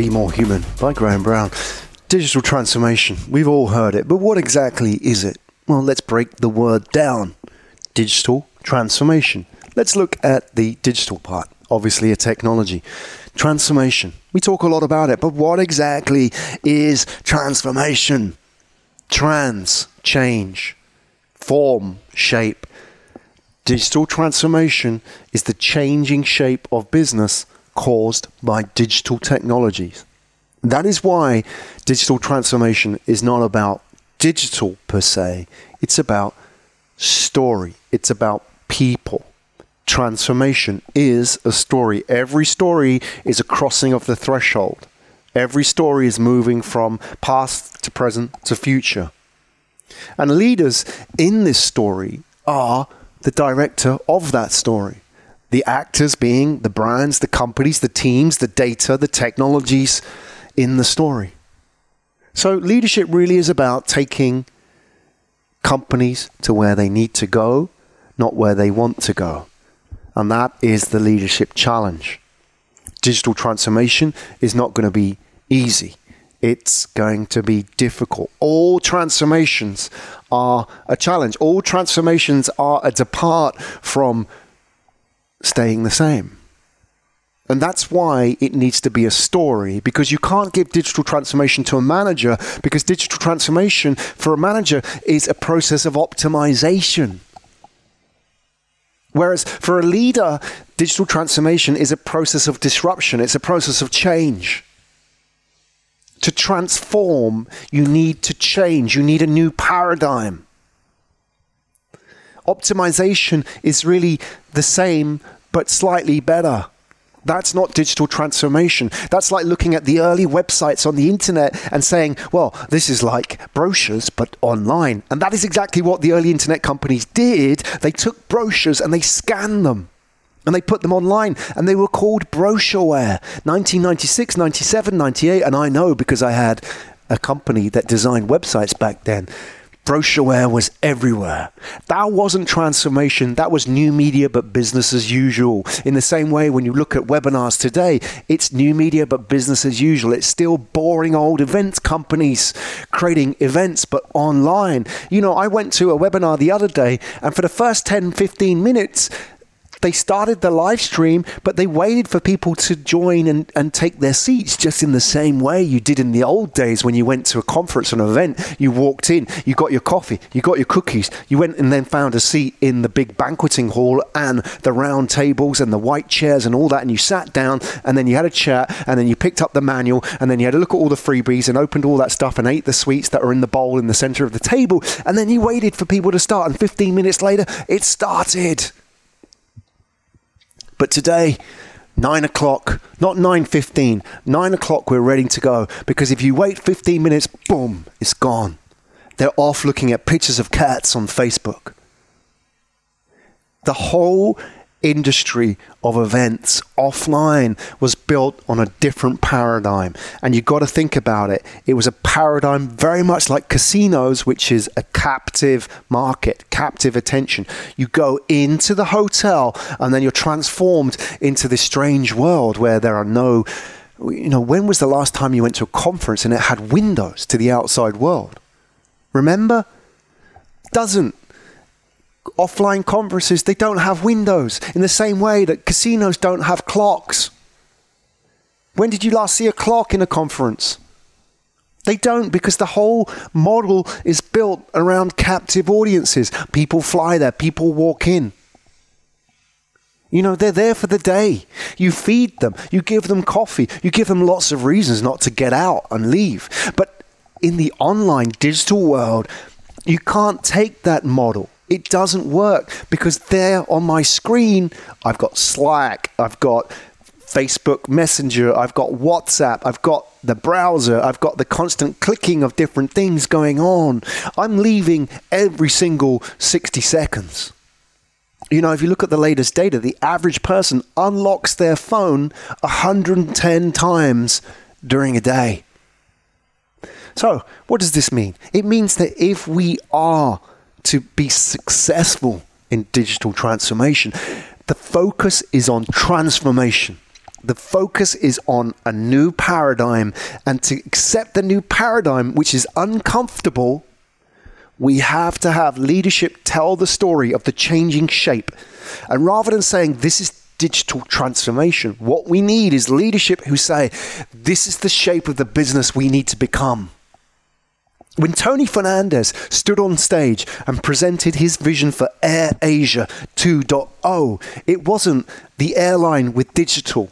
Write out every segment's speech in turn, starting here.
Be More Human by Graham Brown. Digital transformation, we've all heard it, but what exactly is it? Well, let's break the word down. Digital transformation. Let's look at the digital part, obviously a technology. Transformation. We talk a lot about it, but what exactly is transformation? Trans, change, form, shape. Digital transformation is the changing shape of business caused by digital technologies. That is why digital transformation is not about digital per se, it's about story, it's about people. Transformation is a story. Every story is a crossing of the threshold. Every story is moving from past to present to future. And leaders in this story are the director of that story. The actors being the brands, the companies, the teams, the data, the technologies in the story. So, leadership really is about taking companies to where they need to go, not where they want to go. And that is the leadership challenge. Digital transformation is not going to be easy. It's going to be difficult. All transformations are a challenge. All transformations are a depart from staying the same. And that's why it needs to be a story because you can't give digital transformation to a manager because digital transformation for a manager is a process of optimization. Whereas for a leader, digital transformation is a process of disruption, it's a process of change. To transform, you need to change, you need a new paradigm. Optimization is really the same but slightly better. That's not digital transformation. That's like looking at the early websites on the internet and saying, well, this is like brochures, but online. And that is exactly what the early internet companies did. They took brochures and they scanned them and they put them online and they were called brochureware 1996 97 98 and i know because i had a company that designed websites back then Brochureware was everywhere. That wasn't transformation, that was new media but business as usual. In the same way, when you look at webinars today, it's new media but business as usual. It's still boring old events companies creating events but online. You know, I went to a webinar the other day, and for the first 10 15 minutes, they started the live stream, but they waited for people to join and, and take their seats just in the same way you did in the old days when you went to a conference or an event. You walked in, you got your coffee, you got your cookies, you went and then found a seat in the big banqueting hall and the round tables and the white chairs and all that, and you sat down and then you had a chat and then you picked up the manual and then you had a look at all the freebies and opened all that stuff and ate the sweets that are in the bowl in the center of the table and then you waited for people to start and 15 minutes later it started. But today, nine o'clock, not 9.15, nine o'clock, we're ready to go. Because if you wait 15 minutes, boom, it's gone. They're off looking at pictures of cats on Facebook. The whole industry of events offline was built on a different paradigm. And you've got to think about it. It was a paradigm very much like casinos, which is a captive market, captive attention. You go into the hotel and then you're transformed into this strange world where there are no. You know, when was the last time you went to a conference and it had windows to the outside world? Remember? Doesn't offline conferences, they don't have windows in the same way that casinos don't have clocks. When did you last see a clock in a conference? They don't because the whole model is built around captive audiences. People fly there, people walk in. You know, they're there for the day. You feed them, you give them coffee, you give them lots of reasons not to get out and leave. But in the online digital world, you can't take that model it doesn't work because there on my screen, I've got Slack, I've got Facebook Messenger, I've got WhatsApp, I've got the browser, I've got the constant clicking of different things going on. I'm leaving every single 60 seconds. You know, if you look at the latest data, the average person unlocks their phone 110 times during a day. So, what does this mean? It means that if we are to be successful in digital transformation, the focus is on transformation. The focus is on a new paradigm, and to accept the new paradigm, which is uncomfortable, we have to have leadership tell the story of the changing shape. And rather than saying this is digital transformation, what we need is leadership who say this is the shape of the business we need to become. When Tony Fernandes stood on stage and presented his vision for Air Asia 2.0, it wasn't the airline with digital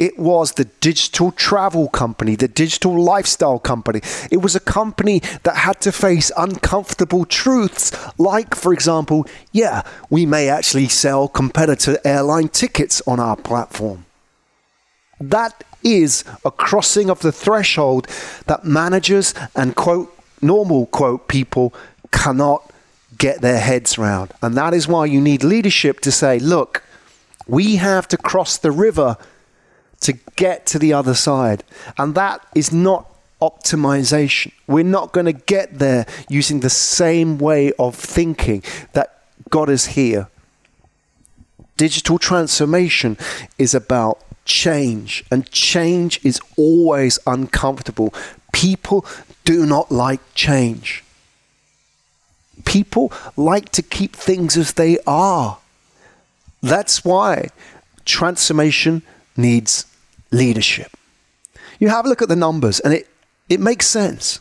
it was the digital travel company, the digital lifestyle company. It was a company that had to face uncomfortable truths, like, for example, yeah, we may actually sell competitor airline tickets on our platform. That is a crossing of the threshold that managers and quote, normal quote people cannot get their heads around. And that is why you need leadership to say, look, we have to cross the river to get to the other side. And that is not optimization. We're not going to get there using the same way of thinking that got us here. Digital transformation is about change, and change is always uncomfortable. People do not like change. People like to keep things as they are. That's why transformation needs leadership. You have a look at the numbers, and it, it makes sense.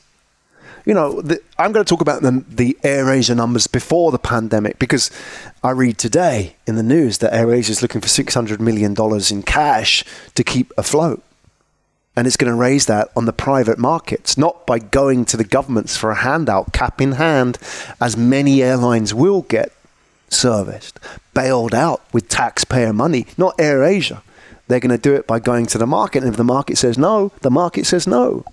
You know, the, I'm going to talk about the, the AirAsia numbers before the pandemic because I read today in the news that AirAsia is looking for $600 million in cash to keep afloat. And it's going to raise that on the private markets, not by going to the governments for a handout, cap in hand, as many airlines will get serviced, bailed out with taxpayer money, not AirAsia. They're going to do it by going to the market. And if the market says no, the market says no.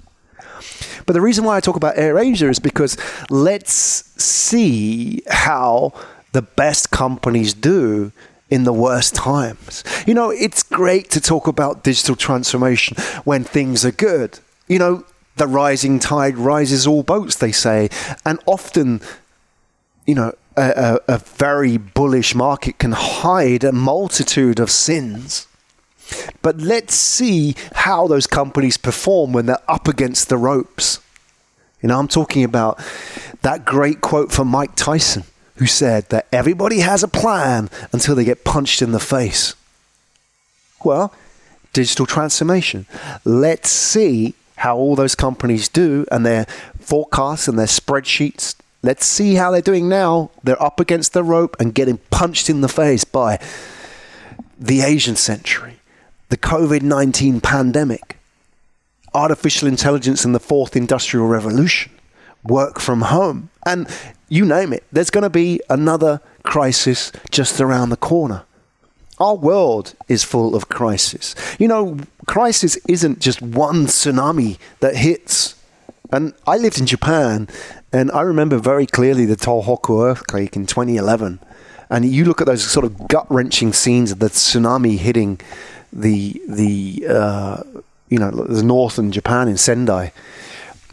But the reason why I talk about AirAsia is because let's see how the best companies do in the worst times. You know, it's great to talk about digital transformation when things are good. You know, the rising tide rises all boats, they say. And often, you know, a, a, a very bullish market can hide a multitude of sins. But let's see how those companies perform when they're up against the ropes. You know, I'm talking about that great quote from Mike Tyson, who said that everybody has a plan until they get punched in the face. Well, digital transformation. Let's see how all those companies do and their forecasts and their spreadsheets. Let's see how they're doing now. They're up against the rope and getting punched in the face by the Asian century, the COVID 19 pandemic, artificial intelligence and the fourth industrial revolution, work from home, and you name it, there's going to be another crisis just around the corner. Our world is full of crisis. You know, crisis isn't just one tsunami that hits. And I lived in Japan, and I remember very clearly the Tohoku earthquake in 2011. And you look at those sort of gut wrenching scenes of the tsunami hitting the the uh, you know the northern Japan in Sendai.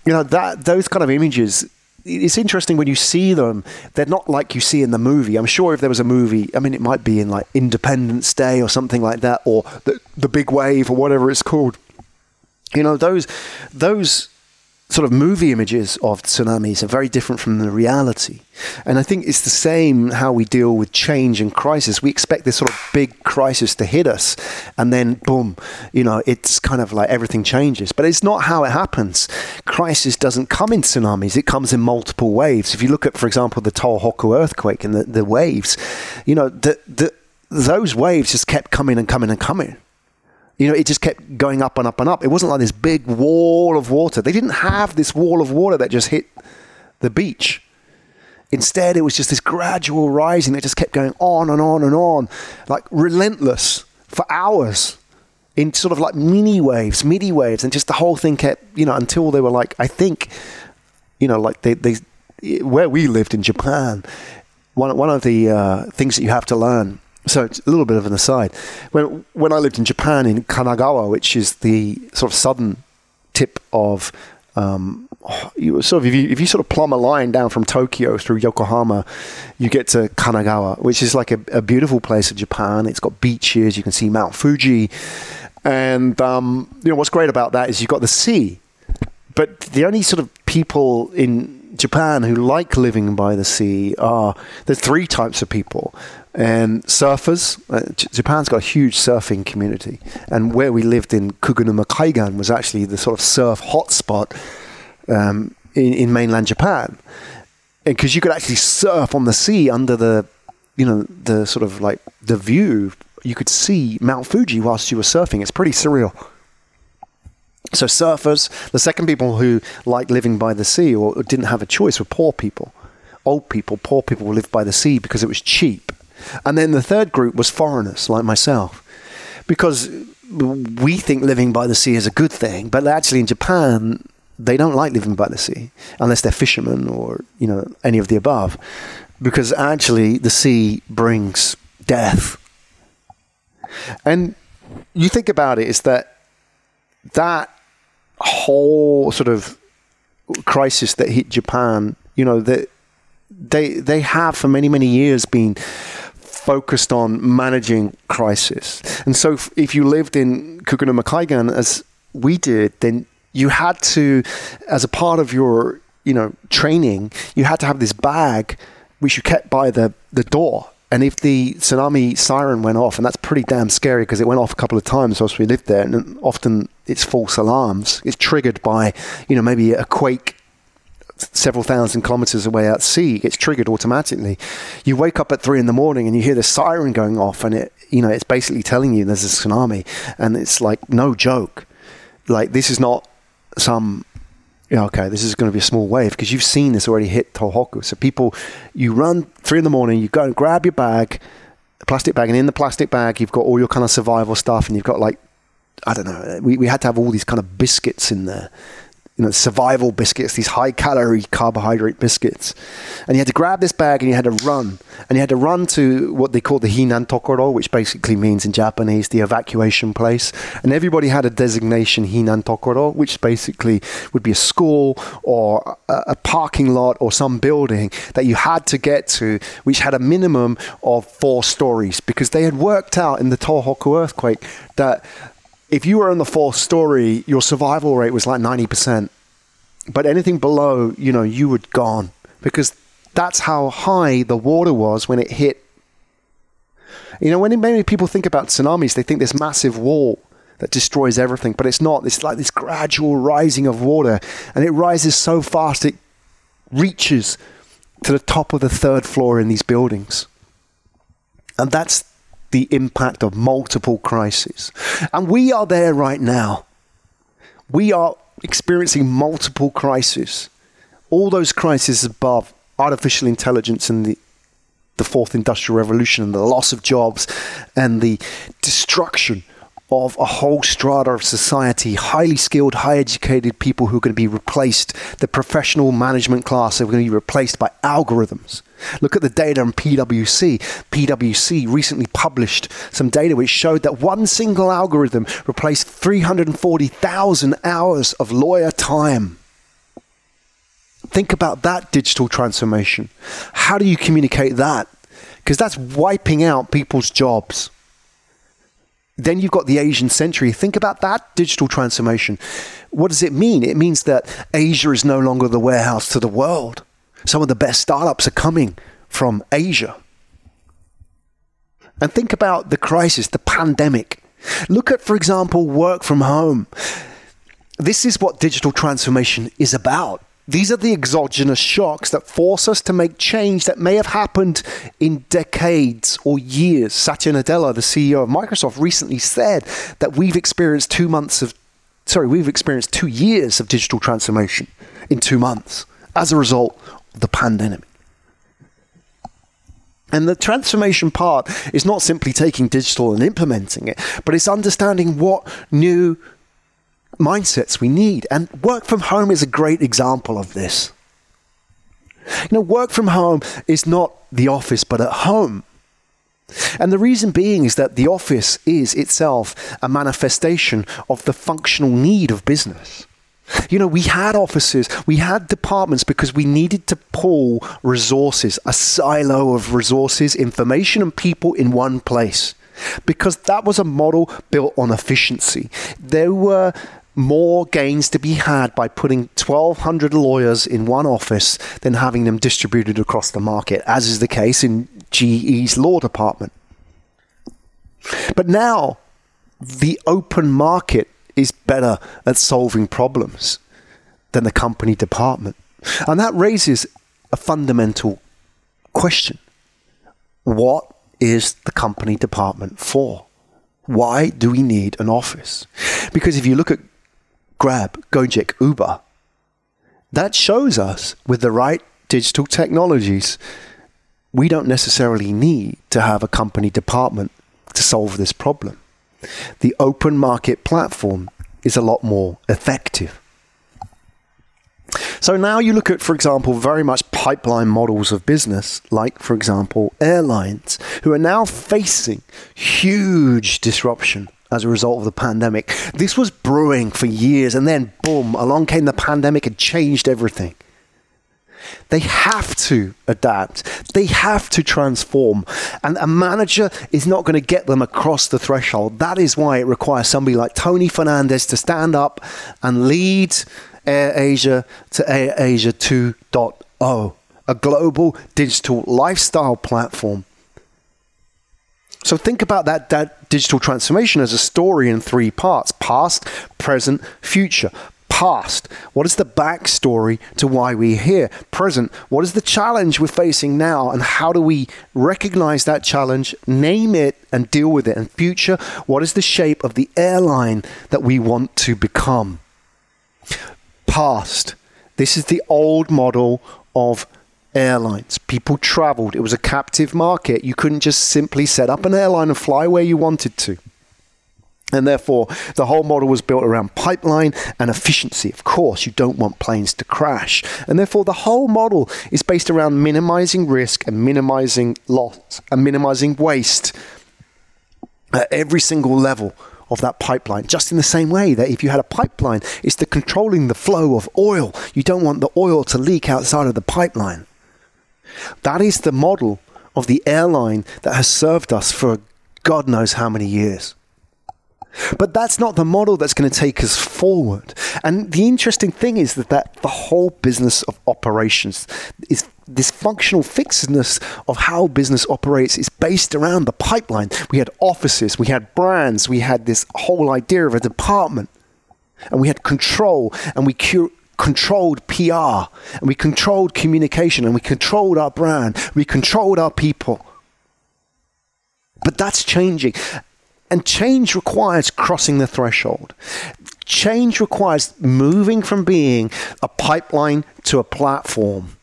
You know that those kind of images. It's interesting when you see them. They're not like you see in the movie. I'm sure if there was a movie, I mean, it might be in like Independence Day or something like that, or the the Big Wave or whatever it's called. You know those those sort of movie images of tsunamis are very different from the reality. And I think it's the same how we deal with change and crisis. We expect this sort of big crisis to hit us, and then boom, you know, it's kind of like everything changes. But it's not how it happens. Crisis doesn't come in tsunamis, it comes in multiple waves. If you look at, for example, the Tohoku earthquake and the, the waves, you know, the, the, those waves just kept coming and coming and coming you know, it just kept going up and up and up. It wasn't like this big wall of water. They didn't have this wall of water that just hit the beach. Instead, it was just this gradual rising that just kept going on and on and on, like relentless for hours in sort of like mini waves, midi waves, and just the whole thing kept, you know, until they were like, I think, you know, like they, they where we lived in Japan, one, one of the uh, things that you have to learn so it's a little bit of an aside. When when I lived in Japan in Kanagawa, which is the sort of southern tip of um, you sort of if you, if you sort of plumb a line down from Tokyo through Yokohama, you get to Kanagawa, which is like a, a beautiful place of Japan. It's got beaches. You can see Mount Fuji, and um, you know what's great about that is you've got the sea. But the only sort of people in Japan who like living by the sea are there's three types of people and surfers. Uh, J- Japan's got a huge surfing community, and where we lived in Kugenuma Kaigan was actually the sort of surf hotspot um, in, in mainland Japan, because you could actually surf on the sea under the, you know, the sort of like the view. You could see Mount Fuji whilst you were surfing. It's pretty surreal. So surfers, the second people who like living by the sea or didn't have a choice were poor people. Old people, poor people lived by the sea because it was cheap. And then the third group was foreigners like myself. Because we think living by the sea is a good thing, but actually in Japan they don't like living by the sea unless they're fishermen or you know any of the above because actually the sea brings death and you think about it is that that whole sort of crisis that hit Japan you know that they they have for many many years been focused on managing crisis and so if, you lived in Kugenuma Kaigan as we did then you had to, as a part of your you know training, you had to have this bag which you kept by the the door. And if the tsunami siren went off, and that's pretty damn scary because it went off a couple of times whilst we lived there, and often it's false alarms. It's triggered by, you know, maybe a quake several thousand kilometers away at sea. It's triggered automatically. You wake up at three in the morning and you hear the siren going off, and it, you know, it's basically telling you there's a tsunami, and it's like no joke. Like this is not some okay, this is going to be a small wave because you've seen this already hit Tohoku. So people, you run three in the morning, you go and grab your bag, plastic bag, and in the plastic bag you've got all your kind of survival stuff, and you've got like, I don't know, we, we had to have all these kind of biscuits in there you know, survival biscuits, these high calorie carbohydrate biscuits. And you had to grab this bag and you had to run. And you had to run to what they call the Hinan Tokoro, which basically means in Japanese the evacuation place. And everybody had a designation Hinan Tokoro, which basically would be a school or a, a parking lot or some building that you had to get to, which had a minimum of four stories because they had worked out in the Tohoku earthquake that if you were in the fourth story, your survival rate was like 90%. But anything below, you know, you would gone because that's how high the water was when it hit. You know, when many people think about tsunamis, they think this massive wall that destroys everything, but it's not. It's like this gradual rising of water, and it rises so fast it reaches to the top of the third floor in these buildings. And that's the impact of multiple crises. And we are there right now. We are experiencing multiple crises. All those crises above artificial intelligence and the the fourth industrial revolution and the loss of jobs and the destruction of a whole strata of society, highly skilled, high educated people who are going to be replaced, the professional management class are going to be replaced by algorithms. Look at the data on PwC. PwC recently published some data which showed that one single algorithm replaced 340,000 hours of lawyer time. Think about that digital transformation. How do you communicate that? Because that's wiping out people's jobs. Then you've got the Asian century. Think about that digital transformation. What does it mean? It means that Asia is no longer the warehouse to the world. Some of the best startups are coming from Asia. And think about the crisis, the pandemic. Look at, for example, work from home. This is what digital transformation is about. These are the exogenous shocks that force us to make change that may have happened in decades or years. Satya Nadella, the CEO of Microsoft, recently said that we've experienced two months of, sorry, we've experienced two years of digital transformation in two months as a result the pandemic. And the transformation part is not simply taking digital and implementing it, but it's understanding what new mindsets we need. And work from home is a great example of this. You know, work from home is not the office, but at home. And the reason being is that the office is itself a manifestation of the functional need of business. You know, we had offices, we had departments because we needed to pull resources, a silo of resources, information, and people in one place. Because that was a model built on efficiency. There were more gains to be had by putting 1,200 lawyers in one office than having them distributed across the market, as is the case in GE's law department. But now, the open market is better at solving problems than the company department. And that raises a fundamental question What is the company department for? Why do we need an office? Because if you look at Grab, Gojek, Uber, that shows us with the right digital technologies, we don't necessarily need to have a company department to solve this problem. The open market platform is a lot more effective. So now you look at, for example, very much pipeline models of business, like, for example, airlines, who are now facing huge disruption as a result of the pandemic. This was brewing for years, and then boom, along came the pandemic and changed everything. They have to adapt. They have to transform. And a manager is not going to get them across the threshold. That is why it requires somebody like Tony Fernandes to stand up and lead Air Asia to Air Asia 2.0, a global digital lifestyle platform. So think about that, that digital transformation as a story in three parts past, present, future past? What is the backstory to why we're here? Present, what is the challenge we're facing now? And how do we recognize that challenge, name it, and deal with it? And future, what is the shape of the airline that we want to become? Past, this is the old model of airlines. People traveled, it was a captive market. You couldn't just simply set up an airline and fly where you wanted to. And therefore, the whole model was built around pipeline and efficiency. Of course, you don't want planes to crash. And therefore, the whole model is based around minimizing risk and minimizing loss and minimizing waste at every single level of that pipeline. Just in the same way that if you had a pipeline, it's the controlling the flow of oil. You don't want the oil to leak outside of the pipeline. That is the model of the airline that has served us for God knows how many years. But that's not the model that's going to take us forward. And the interesting thing is that, that the whole business of operations is this functional fixedness of how business operates is based around the pipeline. We had offices, we had brands, we had this whole idea of a department, and we had control, and we cu- controlled PR, and we controlled communication, and we controlled our brand, we controlled our people. But that's changing. And change requires crossing the threshold. Change requires moving from being a pipeline to a platform,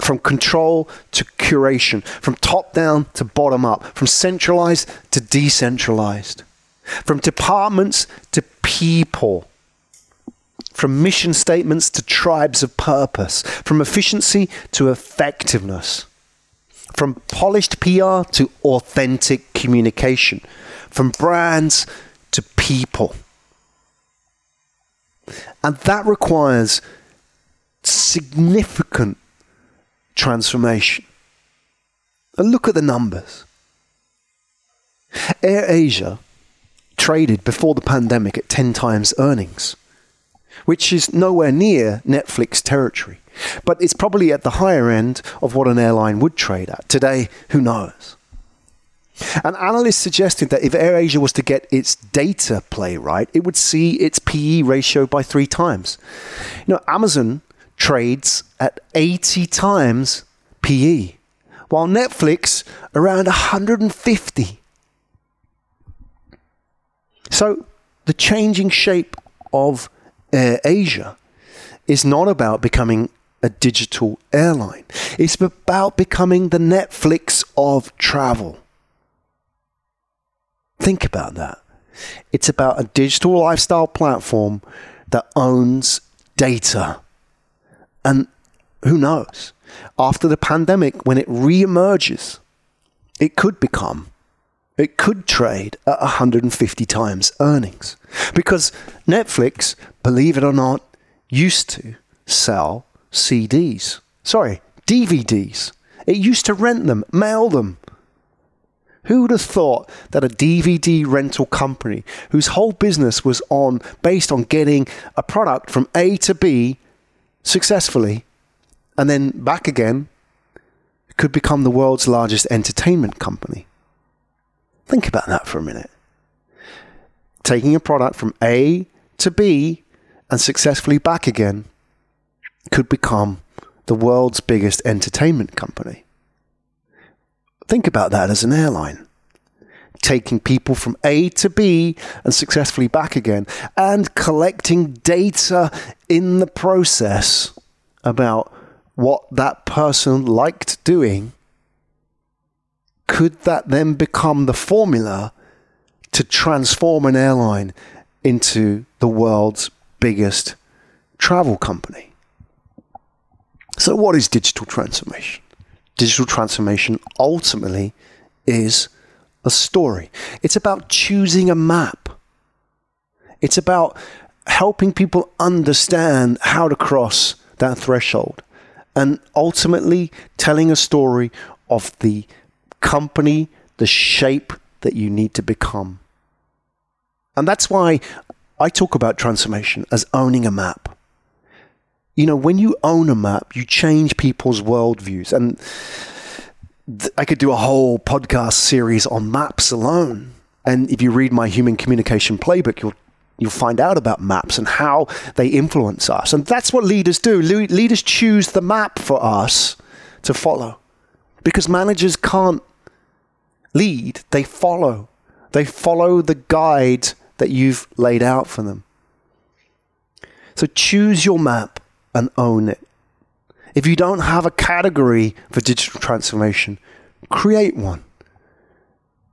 from control to curation, from top down to bottom up, from centralized to decentralized, from departments to people, from mission statements to tribes of purpose, from efficiency to effectiveness, from polished PR to authentic communication from brands to people. And that requires significant transformation. And look at the numbers. Air Asia traded before the pandemic at 10 times earnings, which is nowhere near Netflix territory. But it's probably at the higher end of what an airline would trade at. Today, who knows? An analyst suggested that if AirAsia was to get its data play right, it would see its PE ratio by three times. You know, Amazon trades at 80 times PE, while Netflix around 150. So the changing shape of AirAsia is not about becoming a digital airline. It's about becoming the Netflix of travel. Think about that. It's about a digital lifestyle platform that owns data. And who knows? After the pandemic, when it re emerges, it could become it could trade at 150 times earnings. Because Netflix, believe it or not, used to sell CDs. Sorry, DVDs. It used to rent them, mail them. Who would have thought that a DVD rental company whose whole business was on based on getting a product from A to B successfully and then back again could become the world's largest entertainment company? Think about that for a minute. Taking a product from A to B and successfully back again could become the world's biggest entertainment company. Think about that as an airline. Taking people from A to B and successfully back again, and collecting data in the process about what that person liked doing could that then become the formula to transform an airline into the world's biggest travel company? So, what is digital transformation? Digital transformation ultimately is a story. It's about choosing a map. It's about helping people understand how to cross that threshold and ultimately telling a story of the company, the shape that you need to become. And that's why I talk about transformation as owning a map. You know, when you own a map, you change people's worldviews. And th- I could do a whole podcast series on maps alone. And if you read my human communication playbook, you'll you'll find out about maps and how they influence us. And that's what leaders do. Le- leaders choose the map for us to follow because managers can't lead, they follow. They follow the guide that you've laid out for them. So choose your map and own it. If you don't have a category for digital transformation, create one.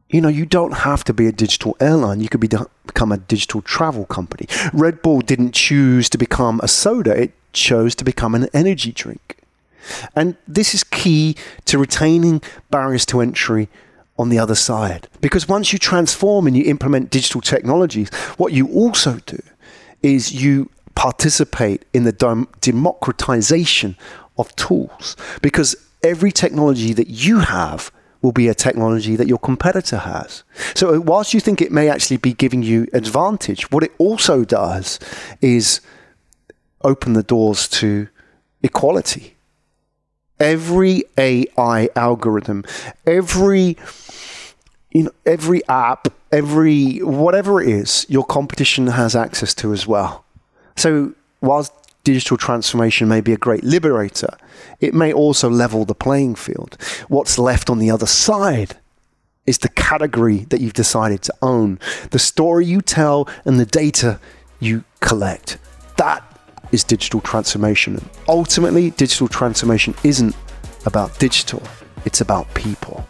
You know, you don't have to be a digital airline. You could be, become a digital travel company. Red Bull didn't choose to become a soda, it chose to become an energy drink. And this is key to retaining barriers to entry on the other side. Because once you transform and you implement digital technologies, what you also do is you participate in the dem- democratization of tools. Because every technology that you have will be a technology that your competitor has. So, uh, whilst you think it may actually be giving you advantage, what it also does is open the doors to equality. Every AI algorithm, every you know, every app, every whatever it is, your competition has access to as well. So, whilst digital transformation may be a great liberator, it may also level the playing field. What's left on the other side is the category that you've decided to own, the story you tell, and the data you collect. That is digital transformation. ultimately, digital transformation isn't about digital, it's about people.